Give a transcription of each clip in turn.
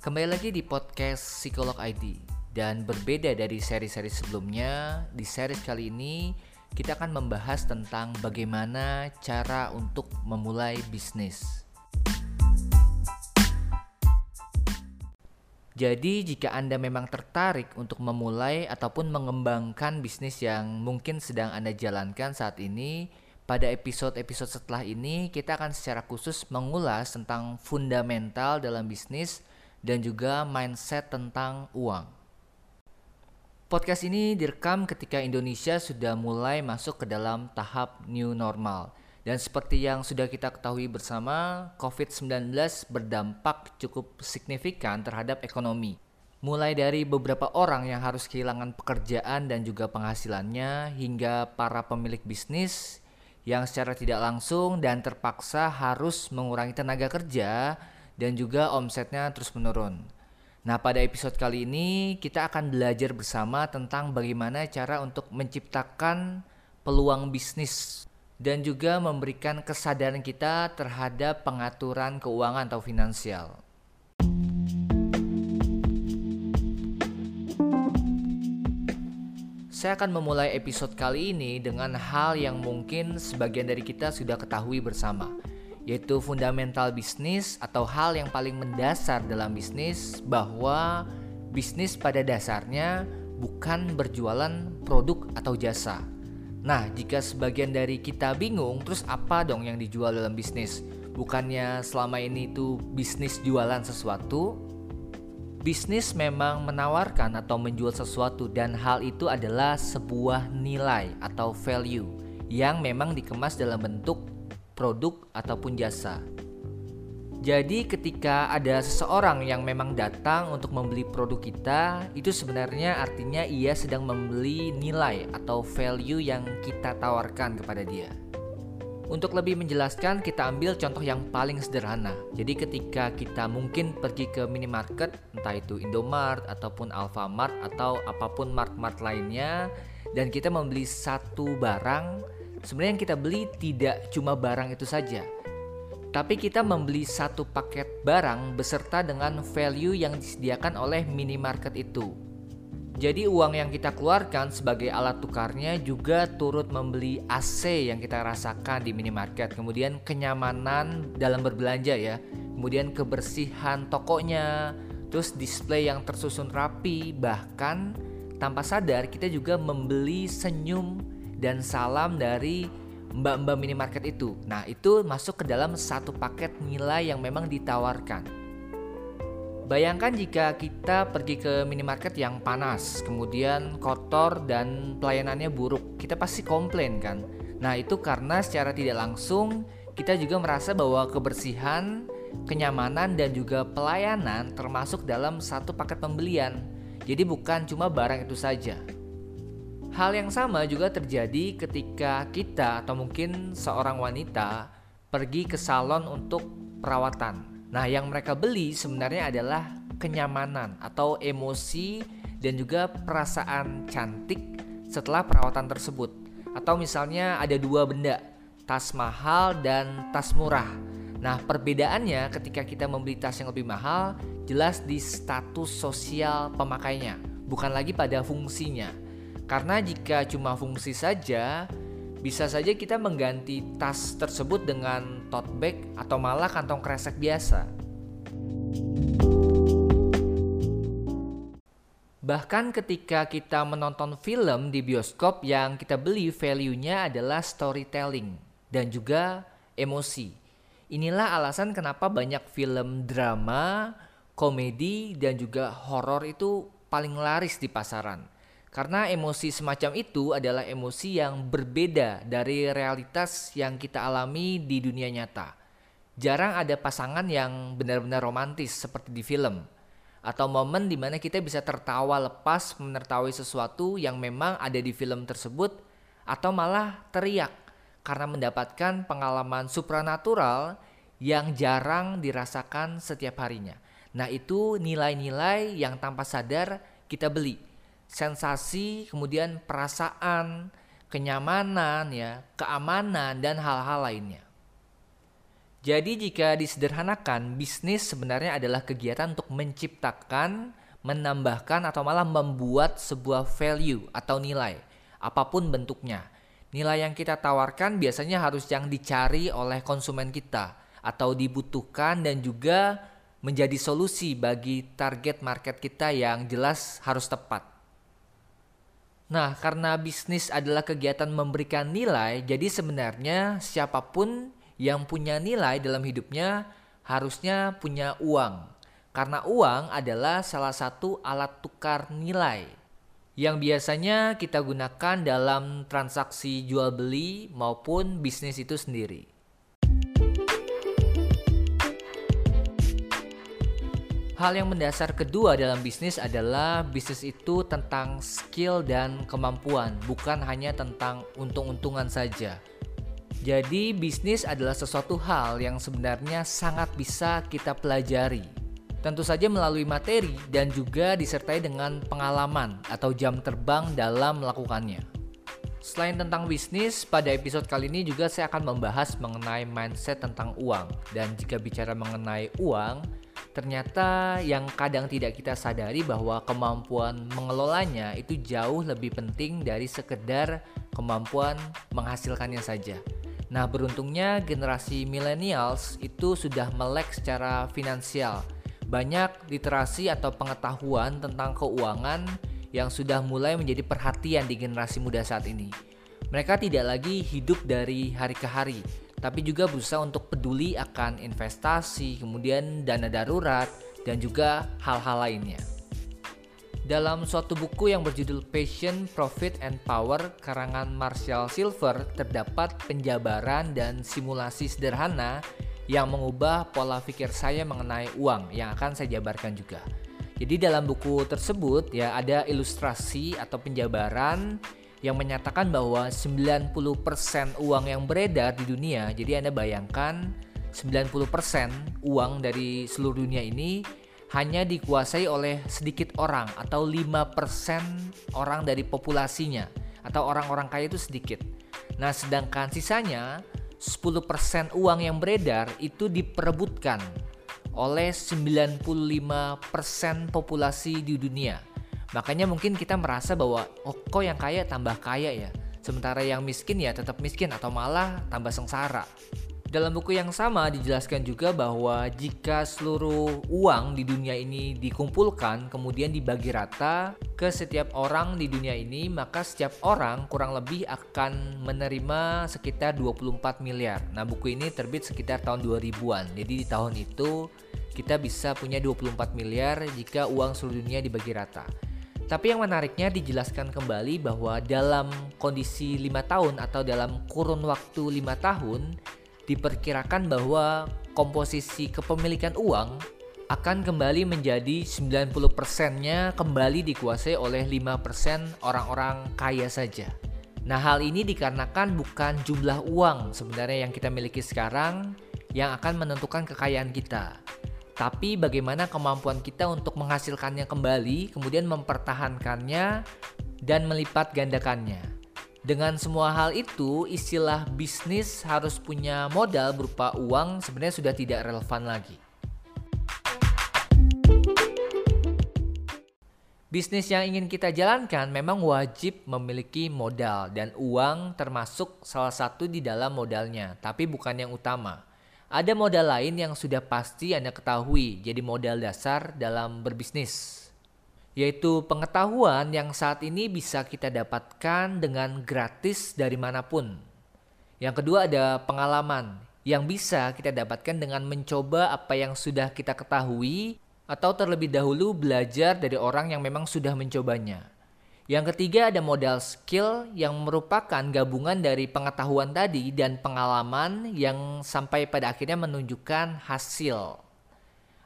Kembali lagi di podcast Psikolog ID dan berbeda dari seri-seri sebelumnya, di seri kali ini kita akan membahas tentang bagaimana cara untuk memulai bisnis. Jadi, jika Anda memang tertarik untuk memulai ataupun mengembangkan bisnis yang mungkin sedang Anda jalankan saat ini, pada episode-episode setelah ini kita akan secara khusus mengulas tentang fundamental dalam bisnis dan juga mindset tentang uang. Podcast ini direkam ketika Indonesia sudah mulai masuk ke dalam tahap new normal. Dan seperti yang sudah kita ketahui bersama, COVID-19 berdampak cukup signifikan terhadap ekonomi. Mulai dari beberapa orang yang harus kehilangan pekerjaan dan juga penghasilannya, hingga para pemilik bisnis yang secara tidak langsung dan terpaksa harus mengurangi tenaga kerja dan juga omsetnya terus menurun. Nah, pada episode kali ini kita akan belajar bersama tentang bagaimana cara untuk menciptakan peluang bisnis dan juga memberikan kesadaran kita terhadap pengaturan keuangan atau finansial. Saya akan memulai episode kali ini dengan hal yang mungkin sebagian dari kita sudah ketahui bersama, yaitu fundamental bisnis atau hal yang paling mendasar dalam bisnis bahwa bisnis pada dasarnya bukan berjualan produk atau jasa. Nah, jika sebagian dari kita bingung, terus apa dong yang dijual dalam bisnis? Bukannya selama ini itu bisnis jualan sesuatu? Bisnis memang menawarkan atau menjual sesuatu dan hal itu adalah sebuah nilai atau value yang memang dikemas dalam bentuk produk ataupun jasa. Jadi ketika ada seseorang yang memang datang untuk membeli produk kita, itu sebenarnya artinya ia sedang membeli nilai atau value yang kita tawarkan kepada dia. Untuk lebih menjelaskan, kita ambil contoh yang paling sederhana. Jadi ketika kita mungkin pergi ke minimarket, entah itu Indomart ataupun Alfamart atau apa pun mart-mart lainnya, dan kita membeli satu barang, sebenarnya yang kita beli tidak cuma barang itu saja, tapi kita membeli satu paket barang beserta dengan value yang disediakan oleh minimarket itu. Jadi uang yang kita keluarkan sebagai alat tukarnya juga turut membeli AC yang kita rasakan di minimarket, kemudian kenyamanan dalam berbelanja ya, kemudian kebersihan tokonya, terus display yang tersusun rapi, bahkan tanpa sadar kita juga membeli senyum dan salam dari mbak-mbak minimarket itu. Nah, itu masuk ke dalam satu paket nilai yang memang ditawarkan. Bayangkan jika kita pergi ke minimarket yang panas, kemudian kotor dan pelayanannya buruk, kita pasti komplain kan? Nah, itu karena secara tidak langsung kita juga merasa bahwa kebersihan, kenyamanan dan juga pelayanan termasuk dalam satu paket pembelian. Jadi bukan cuma barang itu saja. Hal yang sama juga terjadi ketika kita atau mungkin seorang wanita pergi ke salon untuk perawatan. Nah, yang mereka beli sebenarnya adalah kenyamanan atau emosi dan juga perasaan cantik setelah perawatan tersebut. Atau misalnya ada dua benda, tas mahal dan tas murah. Nah, perbedaannya ketika kita membeli tas yang lebih mahal jelas di status sosial pemakainya, bukan lagi pada fungsinya. Karena jika cuma fungsi saja, bisa saja kita mengganti tas tersebut dengan tote bag atau malah kantong kresek biasa. Bahkan ketika kita menonton film di bioskop yang kita beli value-nya adalah storytelling dan juga emosi. Inilah alasan kenapa banyak film drama, komedi, dan juga horor itu paling laris di pasaran karena emosi semacam itu adalah emosi yang berbeda dari realitas yang kita alami di dunia nyata. Jarang ada pasangan yang benar-benar romantis seperti di film. Atau momen di mana kita bisa tertawa lepas menertawai sesuatu yang memang ada di film tersebut atau malah teriak karena mendapatkan pengalaman supranatural yang jarang dirasakan setiap harinya. Nah, itu nilai-nilai yang tanpa sadar kita beli sensasi, kemudian perasaan, kenyamanan ya, keamanan dan hal-hal lainnya. Jadi jika disederhanakan, bisnis sebenarnya adalah kegiatan untuk menciptakan, menambahkan atau malah membuat sebuah value atau nilai, apa pun bentuknya. Nilai yang kita tawarkan biasanya harus yang dicari oleh konsumen kita atau dibutuhkan dan juga menjadi solusi bagi target market kita yang jelas harus tepat. Nah, karena bisnis adalah kegiatan memberikan nilai, jadi sebenarnya siapa pun yang punya nilai dalam hidupnya harusnya punya uang. Karena uang adalah salah satu alat tukar nilai yang biasanya kita gunakan dalam transaksi jual beli maupun bisnis itu sendiri. Hal yang mendasar kedua dalam bisnis adalah bisnis itu tentang skill dan kemampuan, bukan hanya tentang untung-untungan saja. Jadi, bisnis adalah sesuatu hal yang sebenarnya sangat bisa kita pelajari. Tentu saja melalui materi dan juga disertai dengan pengalaman atau jam terbang dalam melakukannya. Selain tentang bisnis, pada episode kali ini juga saya akan membahas mengenai mindset tentang uang. Dan jika bicara mengenai uang, ternyata yang kadang tidak kita sadari bahwa kemampuan mengelolanya itu jauh lebih penting dari sekedar kemampuan menghasilkannya saja. Nah, beruntungnya generasi millennials itu sudah melek secara finansial. Banyak literasi atau pengetahuan tentang keuangan yang sudah mulai menjadi perhatian di generasi muda saat ini. Mereka tidak lagi hidup dari hari ke hari, tapi juga berusaha untuk peduli akan investasi, kemudian dana darurat, dan juga hal-hal lainnya. Dalam suatu buku yang berjudul Passion, Profit, and Power karangan Marshall Silver terdapat penjabaran dan simulasi sederhana yang mengubah pola pikir saya mengenai uang yang akan saya jabarkan juga. Jadi dalam buku tersebut ya ada ilustrasi atau penjabaran yang menyatakan bahwa 90% uang yang beredar di dunia, jadi Anda bayangkan 90% uang dari seluruh dunia ini hanya dikuasai oleh sedikit orang atau 5% orang dari populasinya atau orang-orang kaya itu sedikit. Nah, sedangkan sisanya 10% uang yang beredar itu diperebutkan oleh 95% populasi di dunia. Makanya mungkin kita merasa bahwa oh kok yang kaya tambah kaya ya. Sementara yang miskin ya tetap miskin atau malah tambah sengsara. Dalam buku yang sama dijelaskan juga bahwa jika seluruh uang di dunia ini dikumpulkan kemudian dibagi rata ke setiap orang di dunia ini maka setiap orang kurang lebih akan menerima sekitar 24 miliar. Nah, buku ini terbit sekitar tahun 2000-an. Jadi di tahun itu kita bisa punya 24 miliar jika uang seluruh dunia dibagi rata. Tapi yang menariknya dijelaskan kembali bahwa dalam kondisi lima tahun atau dalam kurun waktu lima tahun diperkirakan bahwa komposisi kepemilikan uang akan kembali menjadi 90%-nya kembali dikuasai oleh 5% orang-orang kaya saja. Nah, hal ini dikarenakan bukan jumlah uang sebenarnya yang kita miliki sekarang yang akan menentukan kekayaan kita, tapi bagaimana kemampuan kita untuk menghasilkannya kembali, kemudian mempertahankannya dan melipat gandakannya. Dengan semua hal itu, istilah bisnis harus punya modal berupa uang sebenarnya sudah tidak relevan lagi. Bisnis yang ingin kita jalankan memang wajib memiliki modal dan uang termasuk salah satu di dalam modalnya, tapi bukan yang utama. Ada modal lain yang sudah pasti Anda ketahui jadi modal dasar dalam berbisnis, yaitu pengetahuan yang saat ini bisa kita dapatkan dengan gratis dari mana pun. Yang kedua ada pengalaman yang bisa kita dapatkan dengan mencoba apa yang sudah kita ketahui atau terlebih dahulu belajar dari orang yang memang sudah mencobanya. Yang ketiga ada modal skill yang merupakan gabungan dari pengetahuan tadi dan pengalaman yang sampai pada akhirnya menunjukkan hasil.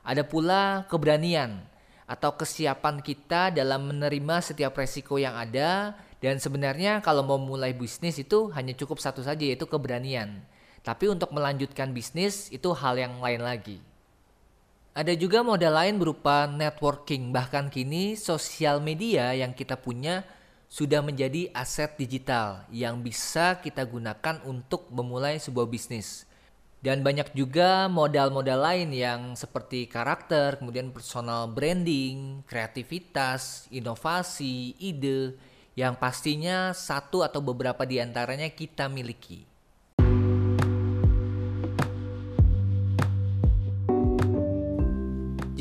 Ada pula keberanian atau kesiapan kita dalam menerima setiap resiko yang ada dan sebenarnya kalau mau mulai bisnis itu hanya cukup satu saja yaitu keberanian. Tapi untuk melanjutkan bisnis itu hal yang lain lagi. Ada juga modal lain berupa networking, bahkan kini sosial media yang kita punya sudah menjadi aset digital yang bisa kita gunakan untuk memulai sebuah bisnis. Dan banyak juga modal-modal lain yang seperti karakter, kemudian personal branding, kreativitas, inovasi, ide, yang pastinya satu atau beberapa di antaranya kita miliki.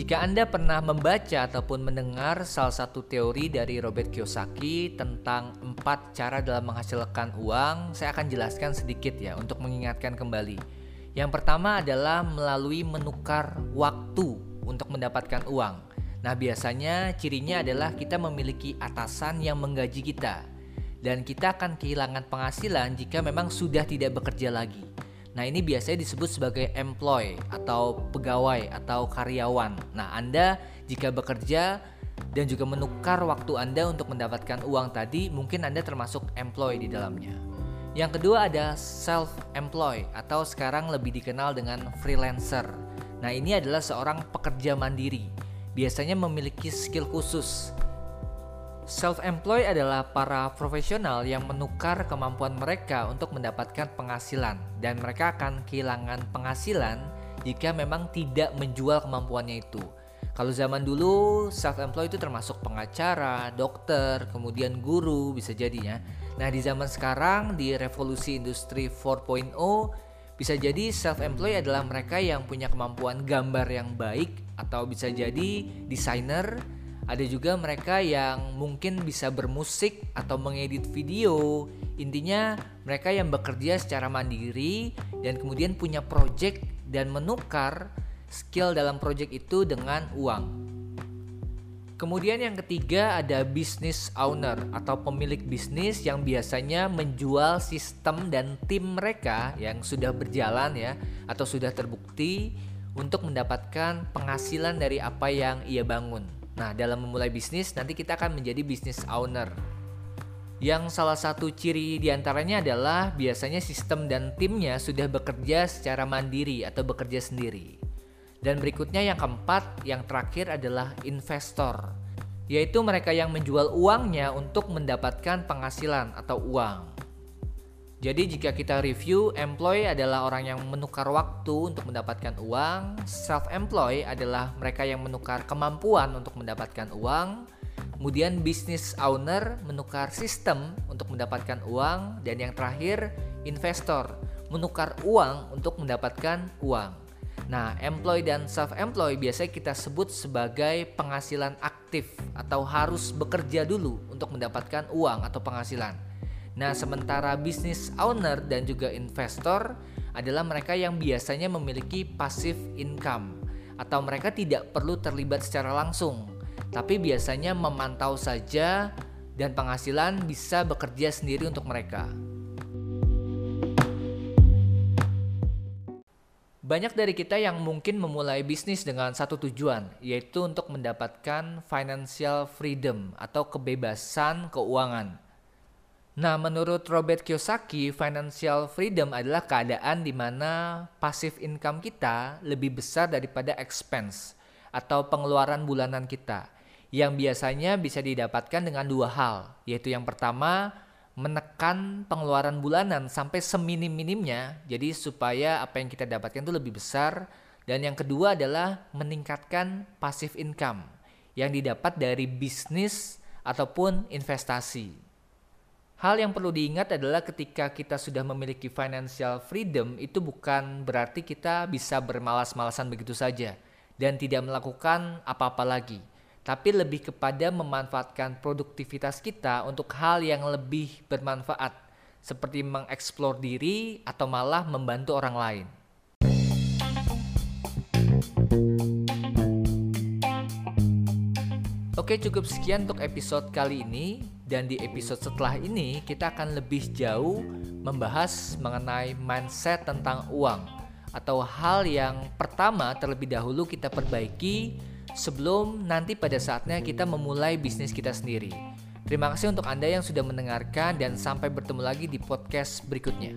Jika Anda pernah membaca ataupun mendengar salah satu teori dari Robert Kiyosaki tentang empat cara dalam menghasilkan uang, saya akan jelaskan sedikit ya untuk mengingatkan kembali. Yang pertama adalah melalui menukar waktu untuk mendapatkan uang. Nah, biasanya cirinya adalah kita memiliki atasan yang menggaji kita dan kita akan kehilangan penghasilan jika memang sudah tidak bekerja lagi. Nah, ini biasanya disebut sebagai employee atau pegawai atau karyawan. Nah, Anda jika bekerja dan juga menukar waktu Anda untuk mendapatkan uang tadi, mungkin Anda termasuk employee di dalamnya. Yang kedua ada self-employed atau sekarang lebih dikenal dengan freelancer. Nah, ini adalah seorang pekerja mandiri. Biasanya memiliki skill khusus. Self-employed adalah para profesional yang menukar kemampuan mereka untuk mendapatkan penghasilan dan mereka akan kehilangan penghasilan jika memang tidak menjual kemampuannya itu. Kalau zaman dulu self-employed itu termasuk pengacara, dokter, kemudian guru bisa jadinya. Nah, di zaman sekarang di revolusi industri 4.0 bisa jadi self-employed adalah mereka yang punya kemampuan gambar yang baik atau bisa jadi desainer. Ada juga mereka yang mungkin bisa bermusik atau mengedit video. Intinya mereka yang bekerja secara mandiri dan kemudian punya project dan menukar skill dalam project itu dengan uang. Kemudian yang ketiga ada business owner atau pemilik bisnis yang biasanya menjual sistem dan tim mereka yang sudah berjalan ya atau sudah terbukti untuk mendapatkan penghasilan dari apa yang ia bangun. Nah, dalam memulai bisnis nanti kita akan menjadi business owner. Yang salah satu ciri di antaranya adalah biasanya sistem dan timnya sudah bekerja secara mandiri atau bekerja sendiri. Dan berikutnya yang keempat, yang terakhir adalah investor, yaitu mereka yang menjual uangnya untuk mendapatkan penghasilan atau uang. Jadi jika kita review, employee adalah orang yang menukar waktu untuk mendapatkan uang, self-employed adalah mereka yang menukar kemampuan untuk mendapatkan uang, kemudian business owner menukar sistem untuk mendapatkan uang, dan yang terakhir investor menukar uang untuk mendapatkan uang. Nah, employee dan self-employed biasanya kita sebut sebagai penghasilan aktif atau harus bekerja dulu untuk mendapatkan uang atau penghasilan. Nah, sementara business owner dan juga investor adalah mereka yang biasanya memiliki passive income atau mereka tidak perlu terlibat secara langsung, tapi biasanya memantau saja dan penghasilan bisa bekerja sendiri untuk mereka. Banyak dari kita yang mungkin memulai bisnis dengan satu tujuan, yaitu untuk mendapatkan financial freedom atau kebebasan keuangan. Nah, menurut Robert Kiyosaki, financial freedom adalah keadaan di mana passive income kita lebih besar daripada expense atau pengeluaran bulanan kita, yang biasanya bisa didapatkan dengan dua hal, yaitu yang pertama, menekan pengeluaran bulanan sampai seminim-minimnya jadi supaya apa yang kita dapatkan itu lebih besar dan yang kedua adalah meningkatkan passive income yang didapat dari bisnis ataupun investasi. Hal yang perlu diingat adalah ketika kita sudah memiliki financial freedom itu bukan berarti kita bisa bermalas-malasan begitu saja dan tidak melakukan apa-apa lagi tapi lebih kepada memanfaatkan produktivitas kita untuk hal yang lebih bermanfaat, seperti mengeksplor diri atau malah membantu orang lain. Oke, cukup sekian untuk episode kali ini, dan di episode setelah ini kita akan lebih jauh membahas mengenai mindset tentang uang, atau hal yang pertama terlebih dahulu kita perbaiki sebelum nanti pada saatnya kita memulai bisnis kita sendiri. Terima kasih untuk Anda yang sudah mendengarkan dan sampai bertemu lagi di podcast berikutnya.